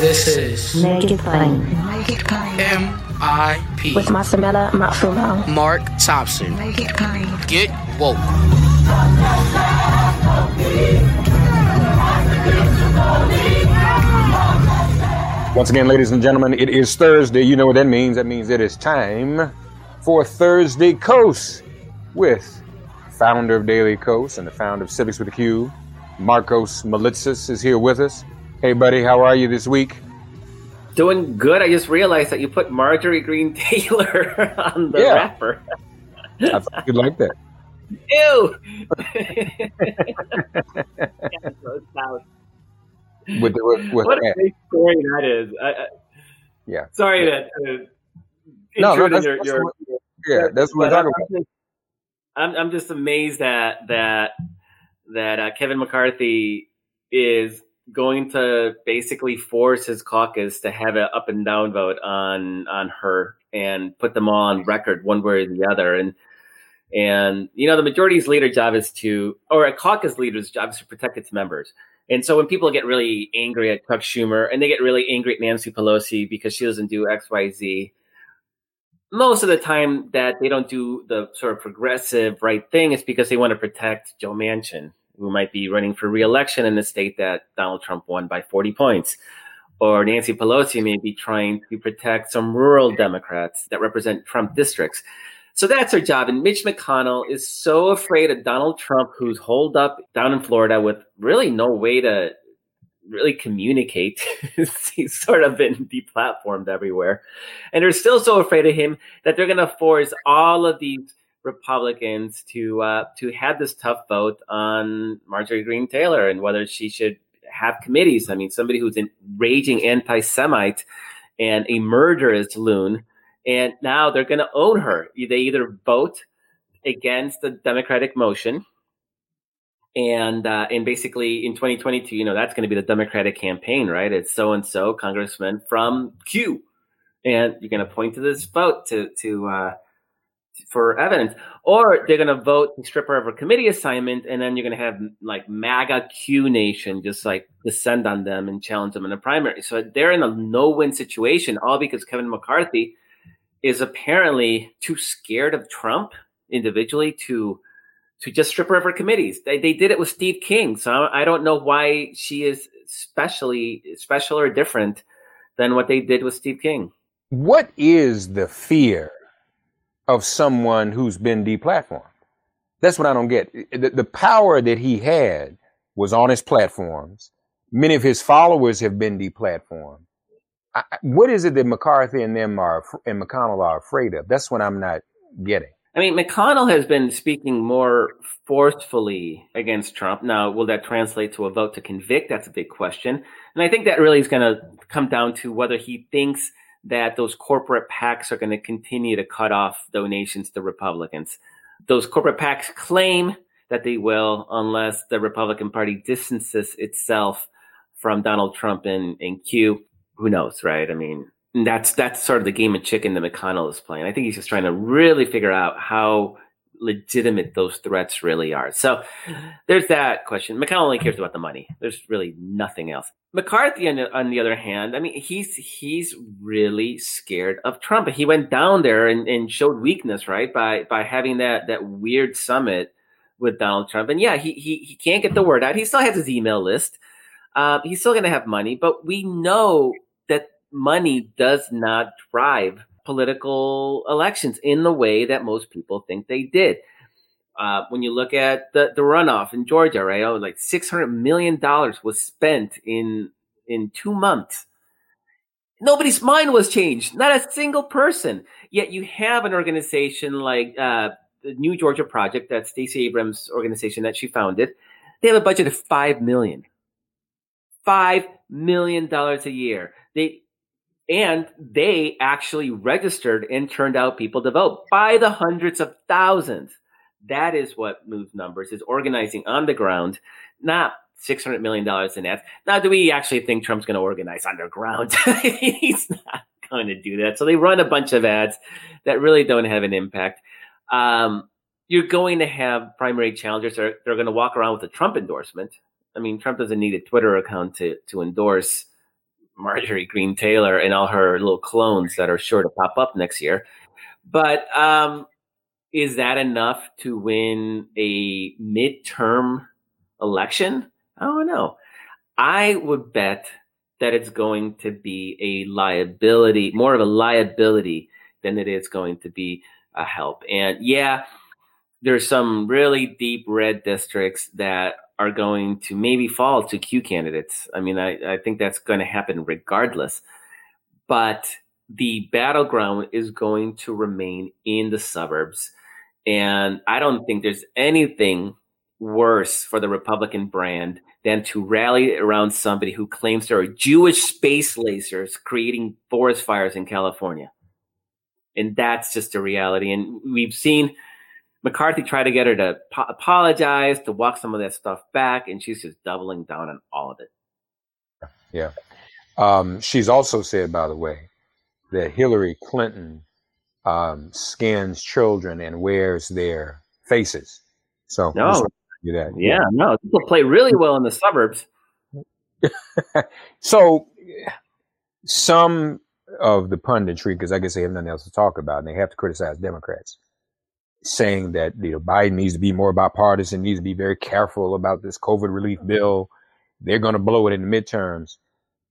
This is Make It Plain. Naked Plane. M.I.P. With Masamela Matfumo. Mark Thompson. Make It Plain. Get woke. Once again, ladies and gentlemen, it is Thursday. You know what that means. That means it is time for Thursday Kos with founder of Daily Kos and the founder of Civics with a Q, Markos Moulitsas is here with us. Hey, buddy, how are you this week? Doing good. I just realized that you put Marjorie Greene Taylor on the Yeah. wrapper. I thought you'd like that. Ew. Yeah. With, the, with, with what a that. great story that is. I, I, Yeah. sorry that. to No, no, that's, your, that's your what, yeah, that's what we're I'm, talking about. I'm, I'm just amazed that that that uh, Kevin McCarthy is going to basically force his caucus to have an up and down vote on on her and put them all on record one way or the other. And and you know the majority's leader job is to or a caucus leader's job is to protect its members. And so when people get really angry at Chuck Schumer and they get really angry at Nancy Pelosi because she doesn't do X Y Z most of the time that they don't do the sort of progressive right thing is because they want to protect Joe Manchin, who might be running for reelection in the state that Donald Trump won by 40 points. Or Nancy Pelosi may be trying to protect some rural Democrats that represent Trump districts. So that's her job. And Mitch McConnell is so afraid of Donald Trump, who's holed up down in Florida with really no way to really communicate. He's sort of been deplatformed everywhere. And they're still so afraid of him that they're going to force all of these Republicans to uh, to have this tough vote on Marjorie Greene Taylor and whether she should have committees. I mean, somebody who's a raging anti-Semite and a murderous loon, and now they're going to own her. They either vote against the Democratic motion, and uh, and basically in 2022, you know, that's going to be the Democratic campaign, right? It's so and so congressman from Q, and you're going to point to this vote to to uh, for evidence, or they're going to vote to strip her of her committee assignment, and then you're going to have like MAGA Q Nation just like descend on them and challenge them in the primary. So they're in a no-win situation, all because Kevin McCarthy is apparently too scared of Trump individually to to just strip her of her committees. They, they did it with Steve King, so I don't know why she is specially special or different than what they did with Steve King. What is the fear of someone who's been deplatformed? That's what I don't get. The, the power that he had was on his platforms. Many of his followers have been deplatformed. I, what is it that McCarthy and them are and McConnell are afraid of? That's what I'm not getting. I mean, McConnell has been speaking more forcefully against Trump. Now, will that translate to a vote to convict? That's a big question. And I think that really is going to come down to whether he thinks that those corporate PACs are going to continue to cut off donations to Republicans. Those corporate PACs claim that they will, unless the Republican Party distances itself from Donald Trump and, and Q. Who knows, right? I mean, that's that's sort of the game of chicken that McConnell is playing. I think he's just trying to really figure out how legitimate those threats really are. So there's that question. McConnell only cares about the money. There's really nothing else. McCarthy, on the, on the other hand, I mean, he's he's really scared of Trump. He went down there and, and showed weakness, right, by by having that that weird summit with Donald Trump. And yeah, he he he can't get the word out. He still has his email list. Uh, he's still going to have money, but we know that money does not drive political elections in the way that most people think they did. Uh, when you look at the, the runoff in Georgia, right? Oh, like six hundred million dollars was spent in in two months. Nobody's mind was changed. Not a single person. Yet you have an organization like uh, the New Georgia Project, that Stacey Abrams' organization that she founded. They have a budget of five million. Five million dollars a year. They and they actually registered and turned out people to vote by the hundreds of thousands. That is what moves numbers, is organizing on the ground, not $600 million in ads. Now, do we actually think Trump's going to organize underground? He's not going to do that. So they run a bunch of ads that really don't have an impact. Um, you're going to have primary challengers are, they're going to walk around with a Trump endorsement. I mean, Trump doesn't need a Twitter account to, to endorse Marjorie Greene Taylor and all her little clones that are sure to pop up next year. But um, is that enough to win a midterm election? I don't know. I would bet that it's going to be a liability, more of a liability than it is going to be a help. And yeah, there's some really deep red districts that are going to maybe fall to Q candidates. I mean, I, I think that's going to happen regardless. But the battleground is going to remain in the suburbs. And I don't think there's anything worse for the Republican brand than to rally around somebody who claims there are Jewish space lasers creating forest fires in California. And that's just a reality. And we've seen McCarthy tried to get her to po- apologize, to walk some of that stuff back, and she's just doubling down on all of it. Yeah. Um, she's also said, by the way, that Hillary Clinton um, scans children and wears their faces. So no, do that. Yeah, no, people play really well in the suburbs. so some of the punditry, because I guess they have nothing else to talk about, and they have to criticize Democrats saying that you know Biden needs to be more bipartisan, needs to be very careful about this COVID relief uh-huh. bill. They're going to blow it in the midterms.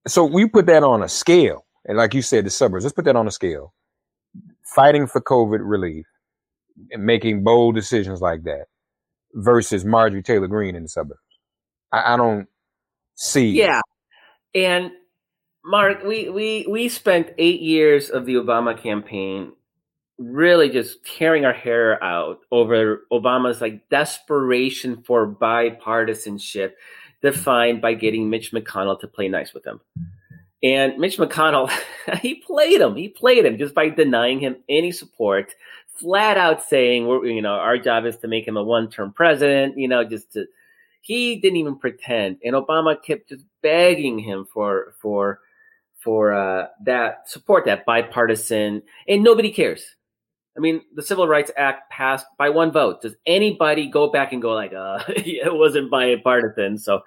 So we put that on a scale, and like you said, the suburbs. Let's put that on a scale. Fighting for COVID relief and making bold decisions like that versus Marjorie Taylor Greene in the suburbs. I, I don't see. Yeah, and Mark, we we we spent eight years of the Obama campaign really just tearing our hair out over Obama's like desperation for bipartisanship defined by getting Mitch McConnell to play nice with him. And Mitch McConnell, he played him. He played him just by denying him any support, flat out saying, "We're you know, our job is to make him a one-term president." You know, just to. He didn't even pretend, and Obama kept just begging him for for for uh, that support, that bipartisan, and nobody cares. I mean, the Civil Rights Act passed by one vote. Does anybody go back and go like, uh, it wasn't bipartisan? So,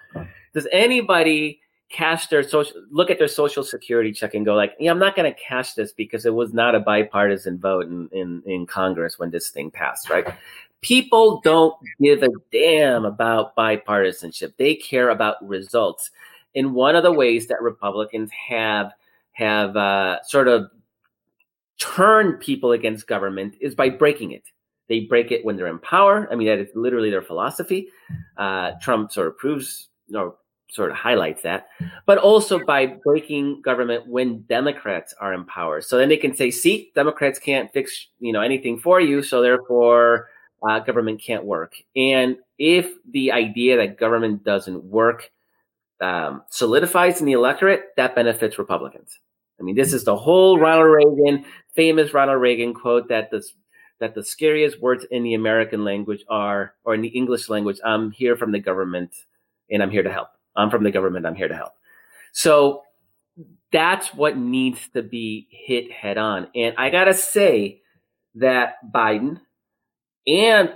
does anybody cash their social, look at their social security check and go like, yeah, I'm not going to cash this because it was not a bipartisan vote in, in, in Congress when this thing passed, right? People don't give a damn about bipartisanship. They care about results. And one of the ways that Republicans have have uh, sort of turn people against government is by breaking it. They break it when they're in power. I mean, that is literally their philosophy. Uh, Trump sort of proves or sort of highlights that, but also by breaking government when Democrats are in power. So then they can say, "See, Democrats can't fix you know anything for you, so therefore uh, government can't work." And if the idea that government doesn't work um, solidifies in the electorate, that benefits Republicans. I mean, this is the whole Ronald Reagan, famous Ronald Reagan quote that the that the scariest words in the American language are, or in the English language, I'm here from the government and I'm here to help. I'm from the government, I'm here to help. So that's what needs to be hit head on. And I gotta say that Biden and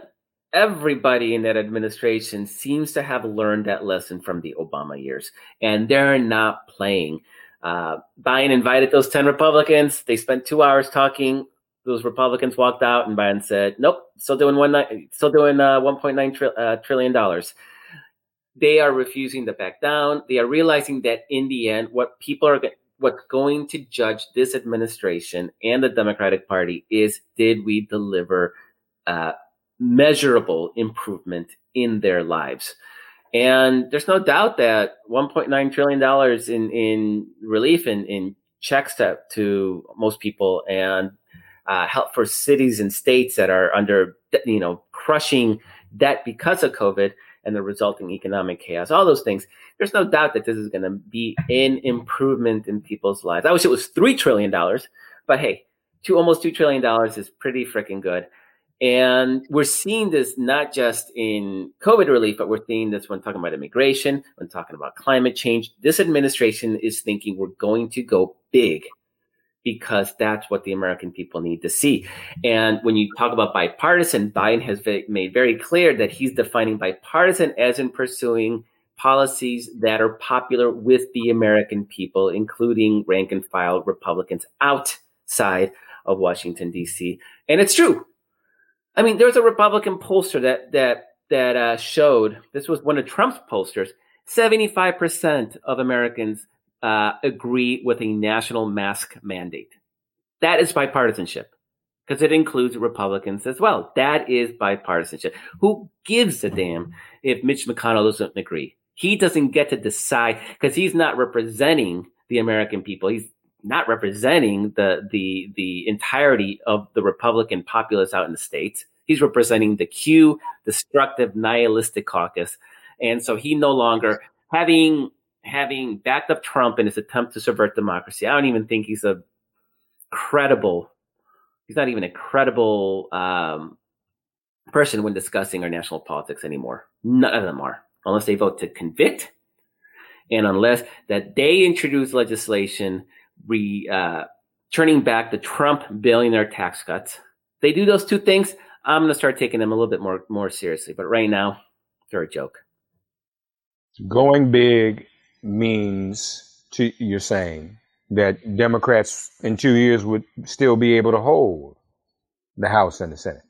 everybody in that administration seems to have learned that lesson from the Obama years, and they're not playing. Uh, Biden invited those 10 Republicans. They spent two hours talking. Those Republicans walked out, and Biden said, "Nope, still doing one, still doing uh, 1.9 tri- uh, trillion dollars." They are refusing to back down. They are realizing that in the end, what people are what's going to judge this administration and the Democratic Party is did we deliver uh, measurable improvement in their lives? And there's no doubt that 1.9 trillion dollars in in relief in in checks to, to most people and uh, help for cities and states that are under you know crushing debt because of COVID and the resulting economic chaos, all those things. There's no doubt that this is going to be an improvement in people's lives. I wish it was three trillion dollars, but hey, two almost two trillion dollars is pretty freaking good. And we're seeing this not just in COVID relief, but we're seeing this when talking about immigration, when talking about climate change. This administration is thinking we're going to go big because that's what the American people need to see. And when you talk about bipartisan, Biden has made very clear that he's defining bipartisan as in pursuing policies that are popular with the American people, including rank and file Republicans outside of Washington, D.C. And it's true. I mean, there was a Republican pollster that, that, that uh, showed this was one of Trump's pollsters 75% of Americans uh, agree with a national mask mandate. That is bipartisanship because it includes Republicans as well. That is bipartisanship. Who gives a damn if Mitch McConnell doesn't agree? He doesn't get to decide because he's not representing the American people. He's not representing the the the entirety of the Republican populace out in the states. He's representing the Q, destructive, nihilistic caucus, and so he no longer having having backed up Trump in his attempt to subvert democracy. I don't even think he's a credible. He's not even a credible um, person when discussing our national politics anymore. None of them are, unless they vote to convict, and unless that they introduce legislation re uh, turning back the Trump billionaire tax cuts. They do those two things. I'm going to start taking them a little bit more more seriously. But right now, they're a joke. Going big means to you're saying that Democrats in two years would still be able to hold the House and the Senate.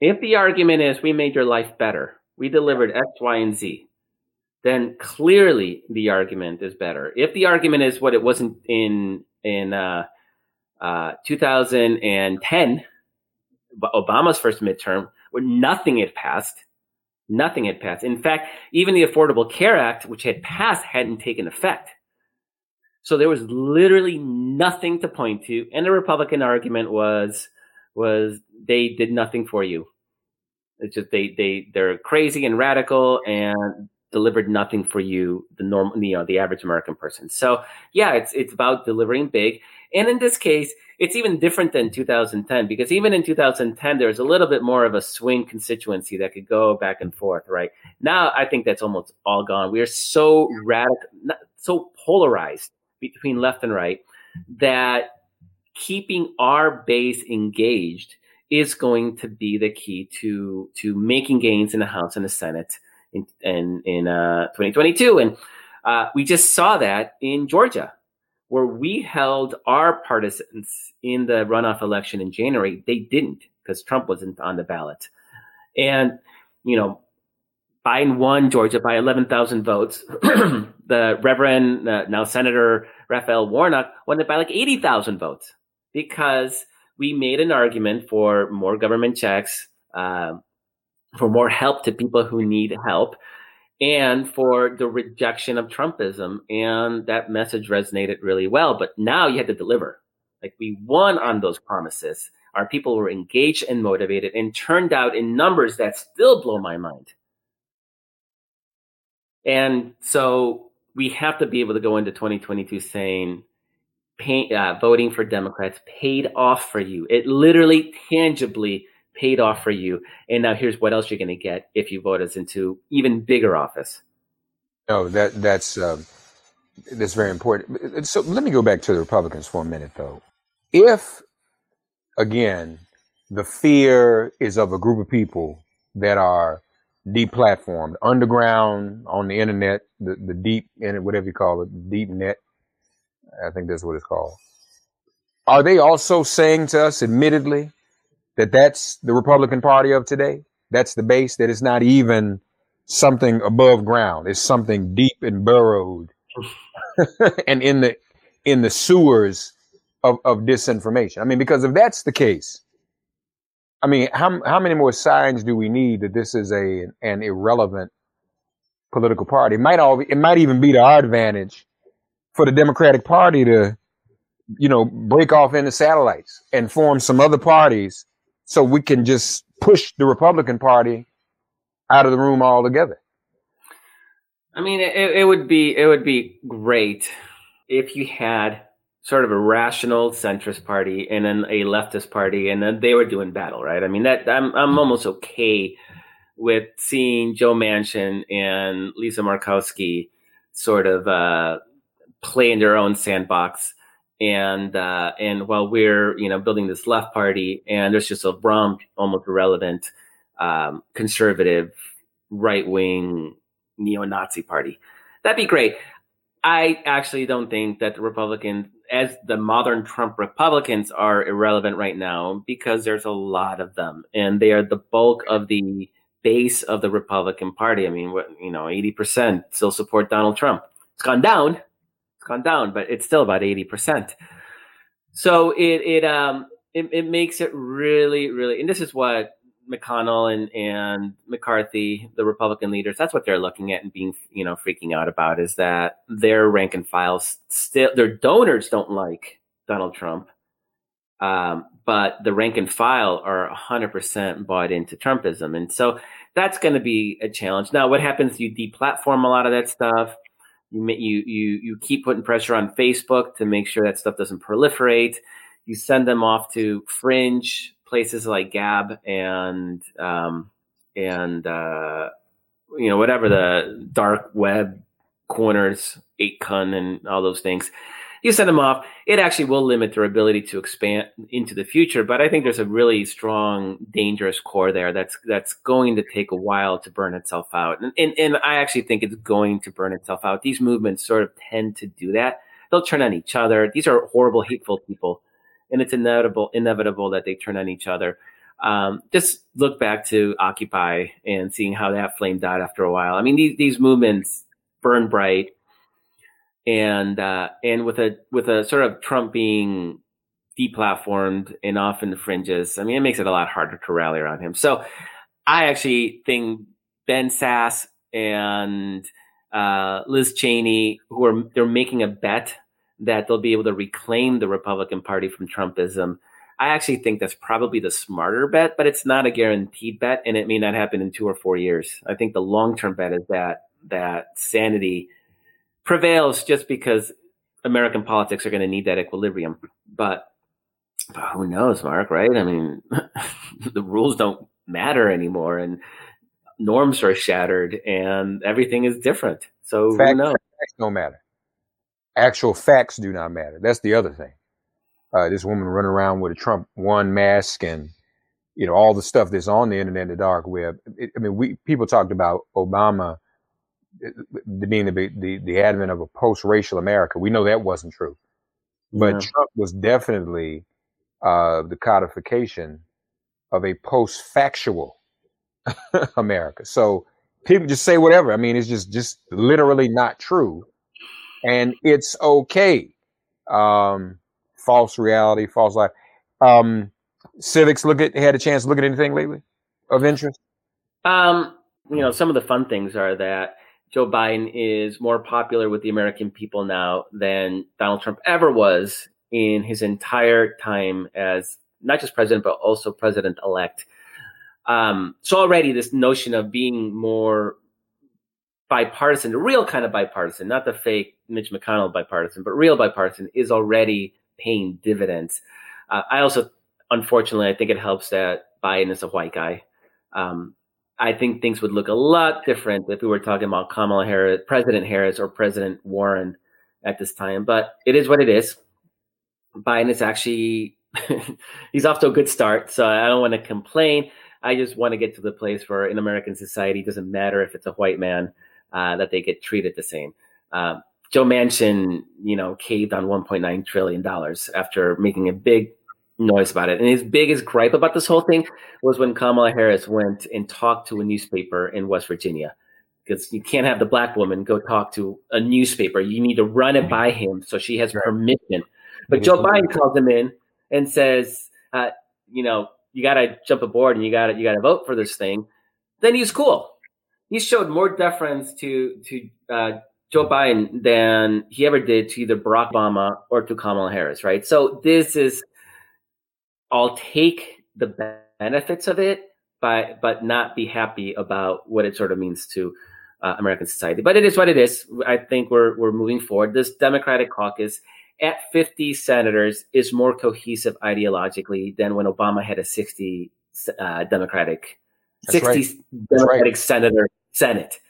If the argument is we made your life better, we delivered X, Y, and Z, then clearly the argument is better. If the argument is what it wasn't in in uh, uh, 2010, Obama's first midterm, where nothing had passed, Nothing had passed. In fact, even the Affordable Care Act, which had passed, hadn't taken effect. So there was literally nothing to point to. And the Republican argument was, was they did nothing for you. It's just they, they, they're crazy and radical and delivered nothing for you, the normal, you know, the average American person. So yeah, it's, it's about delivering big. And in this case, it's even different than 2010 because even in 2010 there was a little bit more of a swing constituency that could go back and forth right now i think that's almost all gone we are so radical so polarized between left and right that keeping our base engaged is going to be the key to to making gains in the house and the senate in in, in uh, 2022 and uh, we just saw that in georgia where we held our partisans in the runoff election in January, they didn't because Trump wasn't on the ballot. And, you know, Biden won Georgia by 11,000 votes. the Reverend, uh, now Senator Raphael Warnock, won it by like 80,000 votes because we made an argument for more government checks, uh, for more help to people who need help and for the rejection of Trumpism. And that message resonated really well. But now you had to deliver. Like we won on those promises. Our people were engaged and motivated and turned out in numbers that still blow my mind. And so we have to be able to go into 2022 saying, pay, uh, voting for Democrats paid off for you. It literally, tangibly paid off for you. And now here's what else you're going to get if you vote us into even bigger office. No, that that's um, that's very important. So let me go back to the Republicans for a minute, though. If again the fear is of a group of people that are deplatformed, underground on the internet, the, the deep whatever you call it, deep net. I think that's what it's called. Are they also saying to us, admittedly, that that's the Republican Party of today? That's the base, that is not even something above ground. It's something deep and burrowed and in the in the sewers of, of disinformation. I mean, because if that's the case, I mean, how how many more signs do we need that this is a an irrelevant political party? It might all it might even be to our advantage for the Democratic Party to, you know, break off into satellites and form some other parties so we can just push the Republican Party out of the room altogether. I mean, it, it would be it would be great if you had sort of a rational centrist party and then a leftist party, and then they were doing battle, right? I mean, that I'm I'm almost okay with seeing Joe Manchin and Lisa Murkowski sort of uh, play in their own sandbox. And uh, and while we're you know building this left party, and there's just a Brom almost irrelevant um, conservative right wing neo-Nazi party. That'd be great. I actually don't think that the Republicans, as the modern Trump Republicans, are irrelevant right now because there's a lot of them, and they are the bulk of the base of the Republican Party. I mean, you know, eighty percent still support Donald Trump. It's gone down. Gone down, but it's still about eighty percent. So it it um it, it makes it really really, and this is what McConnell and, and McCarthy, the Republican leaders, that's what they're looking at and being, you know, freaking out about is that their rank and files still, their donors don't like Donald Trump. Um, but the rank and file are 100% bought into Trumpism. And so that's going to be a challenge. Now, what happens? You deplatform a lot of that stuff. You, you, you, you keep putting pressure on Facebook to make sure that stuff doesn't proliferate. You send them off to fringe places like Gab and um, and uh, you know whatever the dark web corners, 8kun, and all those things. You send them off. It actually will limit their ability to expand into the future. But I think there's a really strong, dangerous core there that's that's going to take a while to burn itself out. And, and and I actually think it's going to burn itself out. These movements sort of tend to do that. They'll turn on each other. These are horrible, hateful people and it's inevitable inevitable that they turn on each other. Um, just look back to Occupy and seeing how that flamed out after a while. I mean, these these movements burn bright, and uh, and with a with a sort of Trump being deplatformed and off in the fringes, I mean, it makes it a lot harder to rally around him. So, I actually think Ben Sasse and uh, Liz Cheney, who are they're making a bet that they'll be able to reclaim the Republican Party from Trumpism. I actually think that's probably the smarter bet, but it's not a guaranteed bet, and it may not happen in two or four years. I think the long term bet is that that sanity prevails just because American politics are going to need that equilibrium. But, but who knows, Mark? Right? I mean, the rules don't matter anymore, and norms are shattered, and everything is different. So facts, who knows? Facts don't matter actual facts do not matter. That's the other thing. Uh, this woman running around with a Trump one mask and you know all the stuff that's on the internet, in the dark web. It, I mean, we people talked about Obama being the the, the advent of a post-racial America. We know that wasn't true, but yeah. Trump was definitely uh, the codification of a post-factual America. So people just say whatever. I mean, it's just just literally not true and it's okay. Um, false reality, false life. Um, civics look at had a chance to look at anything lately of interest. Um, you know, some of the fun things are that Joe Biden is more popular with the American people now than Donald Trump ever was in his entire time as not just president but also president elect. Um, so already this notion of being more bipartisan, the real kind of bipartisan, not the fake Mitch McConnell bipartisan, but real bipartisan is already paying dividends. Uh, I also unfortunately, I think it helps that Biden is a white guy. Um, I think things would look a lot different if we were talking about Kamala Harris, President Harris, or President Warren at this time. But it is what it is. Biden is actually he's off to a good start, so I don't want to complain. I just want to get to the place where in American society, it doesn't matter if it's a white man, uh, that they get treated the same. Uh, Joe Manchin, you know, caved on 1.9 trillion dollars after making a big noise about it. And his biggest gripe about this whole thing was when Kamala Harris went and talked to a newspaper in West Virginia. Because you can't have the black woman go talk to a newspaper. You need to run it by him so she has permission. But Joe Biden calls him in and says, uh, you know, you got to jump aboard and you got to you got to vote for this thing. Then he's cool. He showed more deference to to uh, Joe Biden than he ever did to either Barack Obama or to Kamala Harris. Right. So this is I'll take the benefits of it, but but not be happy about what it sort of means to uh, American society. But it is what it is. I think we're we're moving forward. This Democratic caucus at 50 senators is more cohesive ideologically than when Obama had a 60 uh, Democratic That's 60 right. Democratic right. senator Senate.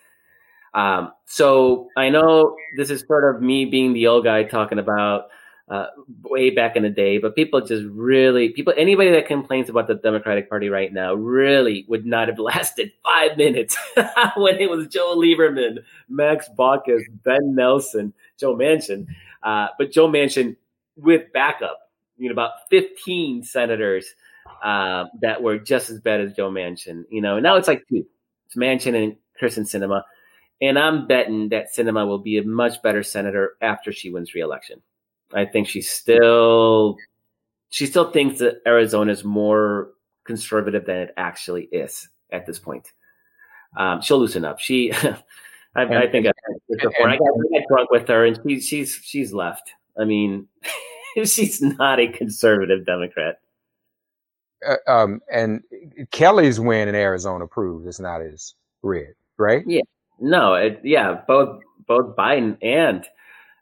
Um, so I know this is sort of me being the old guy talking about uh, way back in the day, but people just really people anybody that complains about the Democratic Party right now really would not have lasted five minutes when it was Joe Lieberman, Max Baucus, Ben Nelson, Joe Manchin, uh, but Joe Manchin with backup, you know, about fifteen senators uh, that were just as bad as Joe Manchin. You know, and now it's like two. It's Manchin and Kyrsten Sinema, And I'm betting that Sinema will be a much better senator after she wins re-election. I think she still she still thinks that Arizona is more conservative than it actually is at this point. Um, she'll loosen up. She, I, and, I, think I, before. I, got, I got drunk with her, and she, she's she's left. I mean, she's not a conservative Democrat. Uh, um, and Kelly's win in Arizona proves it's not as red, right? Yeah, no, it, yeah, both both Biden and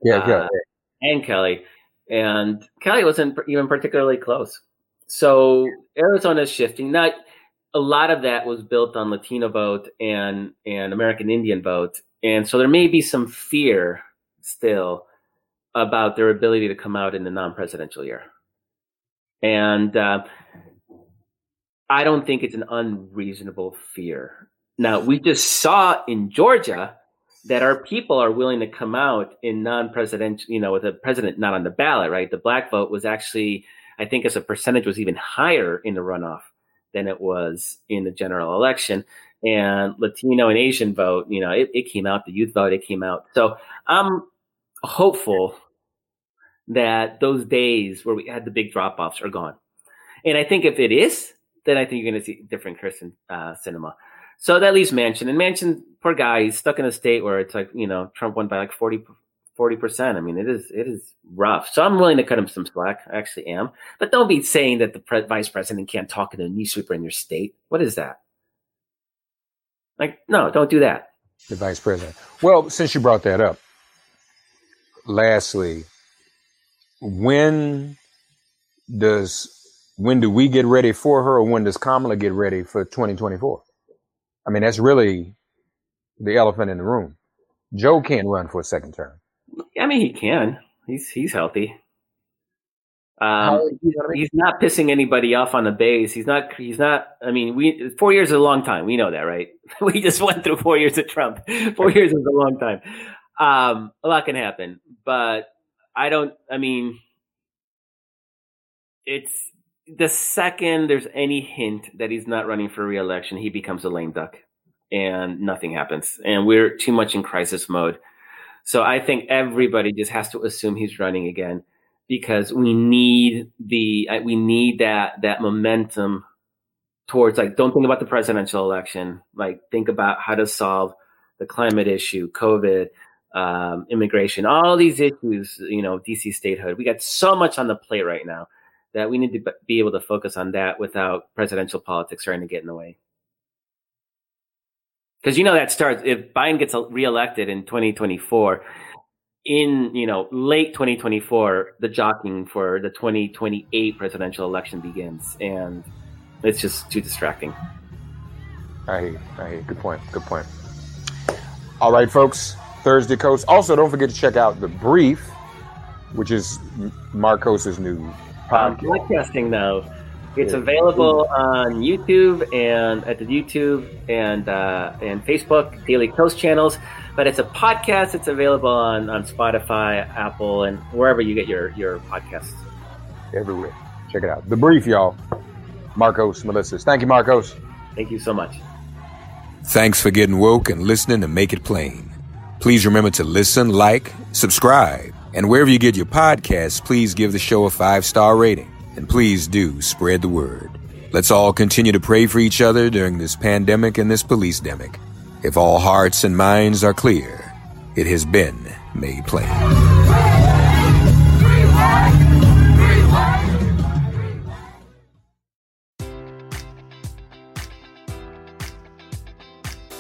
yeah, uh, and Kelly, and Kelly wasn't even particularly close. So Arizona is shifting. Not a lot of that was built on Latino vote and and American Indian vote, and so there may be some fear still about their ability to come out in the non-presidential year. And uh, I don't think it's an unreasonable fear. Now we just saw in Georgia that our people are willing to come out in non-presidential, you know, with a president not on the ballot, right? The black vote was actually, I think, as a percentage, was even higher in the runoff than it was in the general election. And Latino and Asian vote, you know, it, it came out. The youth vote, it came out. So I'm hopeful that those days where we had the big drop offs are gone. And I think if it is, then I think you're going to see different Kyrsten uh, Sinema. So that leaves Manchin, and Manchin, poor guy, he's stuck in a state where it's like you know Trump won by like 40 percent. I mean, it is it is rough. So I'm willing to cut him some slack. I actually am, but don't be saying that the pre- vice president can't talk to a newspaper in your state. What is that? Like, no, don't do that. The vice president. Well, since you brought that up, lastly, when does when do we get ready for her, or when does Kamala get ready for 2024? I mean, that's really the elephant in the room. Joe can't run for a second term. I mean, he can. He's he's healthy. Um, he's not pissing anybody off on the base. He's not. He's not. I mean, we four years is a long time. We know that, right? we just went through four years of Trump. Four years is a long time. Um, a lot can happen, but I don't. I mean, it's the second there's any hint that he's not running for reelection, he becomes a lame duck and nothing happens. And we're too much in crisis mode. So I think everybody just has to assume he's running again because we need the we need that that momentum towards like don't think about the presidential election like think about how to solve the climate issue covid um, immigration all these issues you know dc statehood we got so much on the plate right now that we need to be able to focus on that without presidential politics starting to get in the way. Because you know that starts if Biden gets reelected in 2024, in you know late 2024 the jockeying for the 2028 presidential election begins and it's just too distracting. I hear i hear good point. Good point. All right folks. Thursday Kos. Also don't forget to check out the brief which is Markos's new podcast. podcasting now it's available on YouTube and at the YouTube and uh, and Facebook Daily Kos channels. But it's a podcast. It's available on, on Spotify, Apple, and wherever you get your your podcasts. Everywhere. Check it out. The brief, y'all. Markos Moulitsas. Thank you, Markos. Thank you so much. Thanks for getting woke and listening to Make It Plain. Please remember to listen, like, subscribe, and wherever you get your podcasts, please give the show a five star rating. And please do spread the word. Let's all continue to pray for each other during this pandemic and this police demic. If all hearts and minds are clear, it has been made plain.